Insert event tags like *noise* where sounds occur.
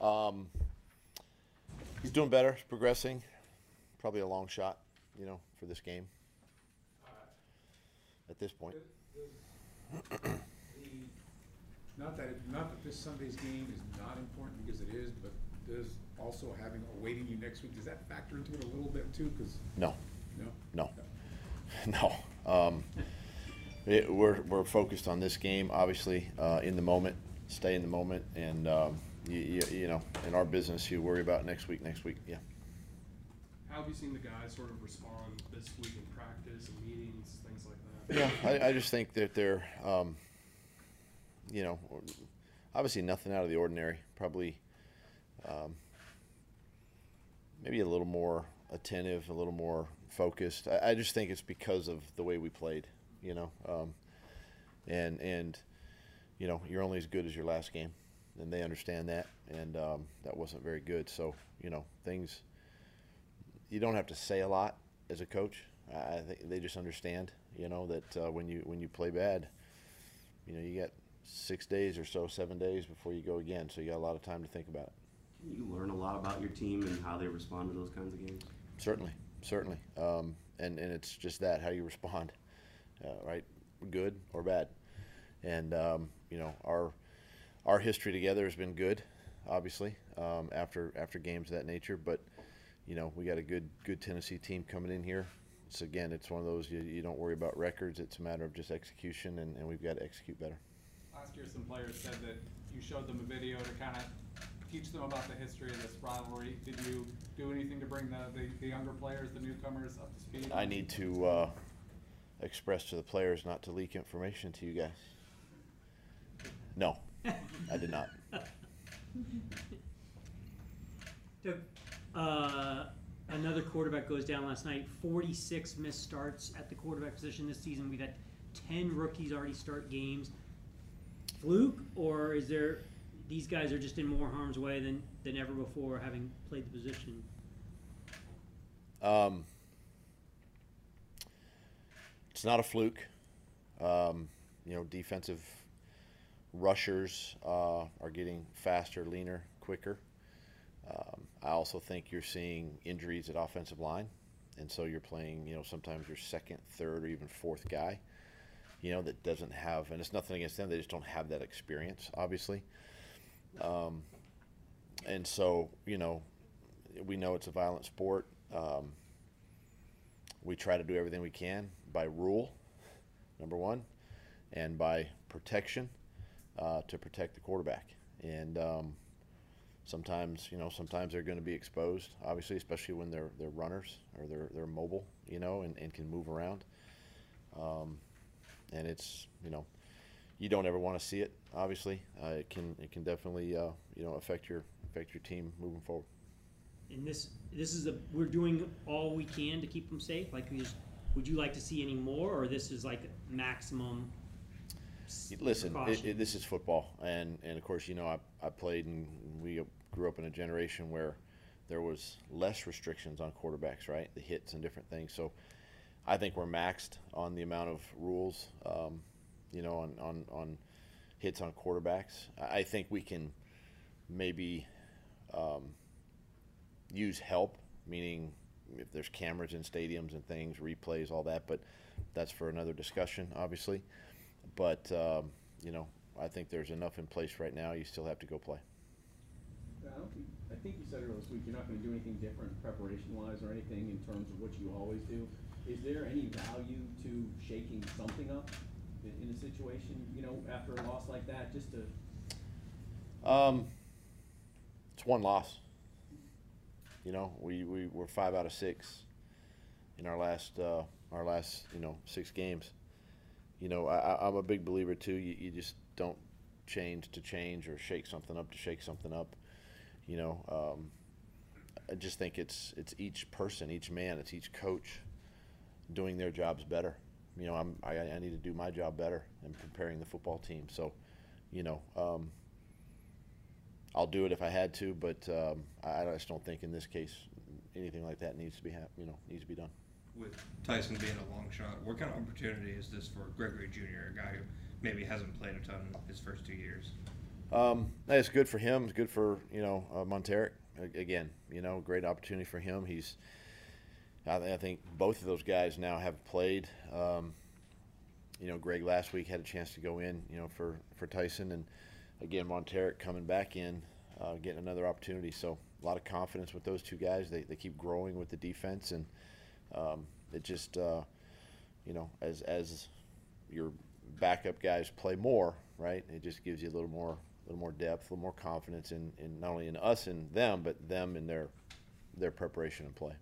Um, he's doing better. Progressing. Probably a long shot, you know, for this game. At this point, Not that, it- not that this Sunday's game is not important, because it is, but does also having, awaiting you next week, does that factor into it a little bit too? Because, no, no? no, *laughs* no. Um, it, we're we're focused on this game, obviously, uh, in the moment. Stay in the moment, and um, you, you, you know, in our business, you worry about next week. Next week, yeah. How have you seen the guys sort of respond this week in practice and meetings, things like that? Yeah, I, I just think that they're, um, you know, obviously nothing out of the ordinary. Probably, um, maybe a little more attentive, a little more focused. I, I just think it's because of the way we played, you know, um, and and you know, you're only as good as your last game, and they understand that, and um, that wasn't very good. So you know, things you don't have to say a lot as a coach. I I think they just understand, you know, that uh, when you when you play bad, you know, you got six days or so, seven days before you go again. So you got a lot of time to think about it. You learn a lot about your team and how they respond to those kinds of games. Certainly, certainly, um, and and it's just that how you respond, uh, right? Good or bad, and um, you know our our history together has been good, obviously. Um, after after games of that nature, but you know we got a good good Tennessee team coming in here. So again, it's one of those you, you don't worry about records. It's a matter of just execution, and, and we've got to execute better. Last year, some players said that you showed them a video to kind of teach them about the history of this rivalry. Did you do anything to bring the, the, the younger players, the newcomers, up to speed? I need to uh, express to the players not to leak information to you guys. No, I did not. *laughs* Doug, uh, another quarterback goes down last night. Forty-six missed starts at the quarterback position this season. We've had ten rookies already start games. Fluke, or is there? These guys are just in more harm's way than than ever before, having played the position. Um, it's not a fluke. Um, you know, defensive rushers uh, are getting faster, leaner, quicker. Um, I also think you're seeing injuries at offensive line, and so you're playing. You know, sometimes your second, third, or even fourth guy. You know that doesn't have, and it's nothing against them. They just don't have that experience, obviously. Um, and so you know, we know it's a violent sport. Um, we try to do everything we can by rule, number one, and by protection uh, to protect the quarterback. And um, sometimes, you know, sometimes they're going to be exposed, obviously, especially when they're they're runners or they're they're mobile, you know, and, and can move around. Um, and it's you know, you don't ever want to see it. Obviously, uh, it can it can definitely uh, you know affect your affect your team moving forward. And this this is a we're doing all we can to keep them safe. Like, we just, would you like to see any more, or this is like maximum? Listen, it, it, this is football, and, and of course, you know, I, I played and we grew up in a generation where there was less restrictions on quarterbacks, right? The hits and different things. So I think we're maxed on the amount of rules, um, you know, on, on, on hits on quarterbacks. I I think we can maybe um, use help, meaning if there's cameras in stadiums and things, replays, all that, but that's for another discussion, obviously. But um, you know, I think there's enough in place right now. You still have to go play. I don't think, I think you said earlier this week, you're not gonna do anything different preparation-wise or anything in terms of what you always do. Is there any value to shaking something up in, in a situation, you know, after a loss like that, just to, Um, it's one loss. You know, we, we were five out of six in our last uh, our last you know six games. You know, I, I'm a big believer too. You, you just don't change to change or shake something up to shake something up. You know, um, I just think it's it's each person, each man, it's each coach doing their jobs better. You know, I'm I, I need to do my job better in preparing the football team. So, you know. Um, I'll do it if I had to, but um, I, I just don't think in this case anything like that needs to be hap- you know needs to be done. With Tyson being a long shot, what kind of opportunity is this for Gregory Junior, a guy who maybe hasn't played a ton his first two years? Um, it's good for him. It's good for you know uh, Montaric. Again, you know, great opportunity for him. He's, I, th- I think both of those guys now have played. Um, you know, Greg last week had a chance to go in. You know, for for Tyson, and again Montaric coming back in, uh, getting another opportunity. So a lot of confidence with those two guys. They they keep growing with the defense, and um, it just uh, you know as as your backup guys play more, right? It just gives you a little more, a little more depth, a little more confidence in, in not only in us and them, but them in their their preparation and play.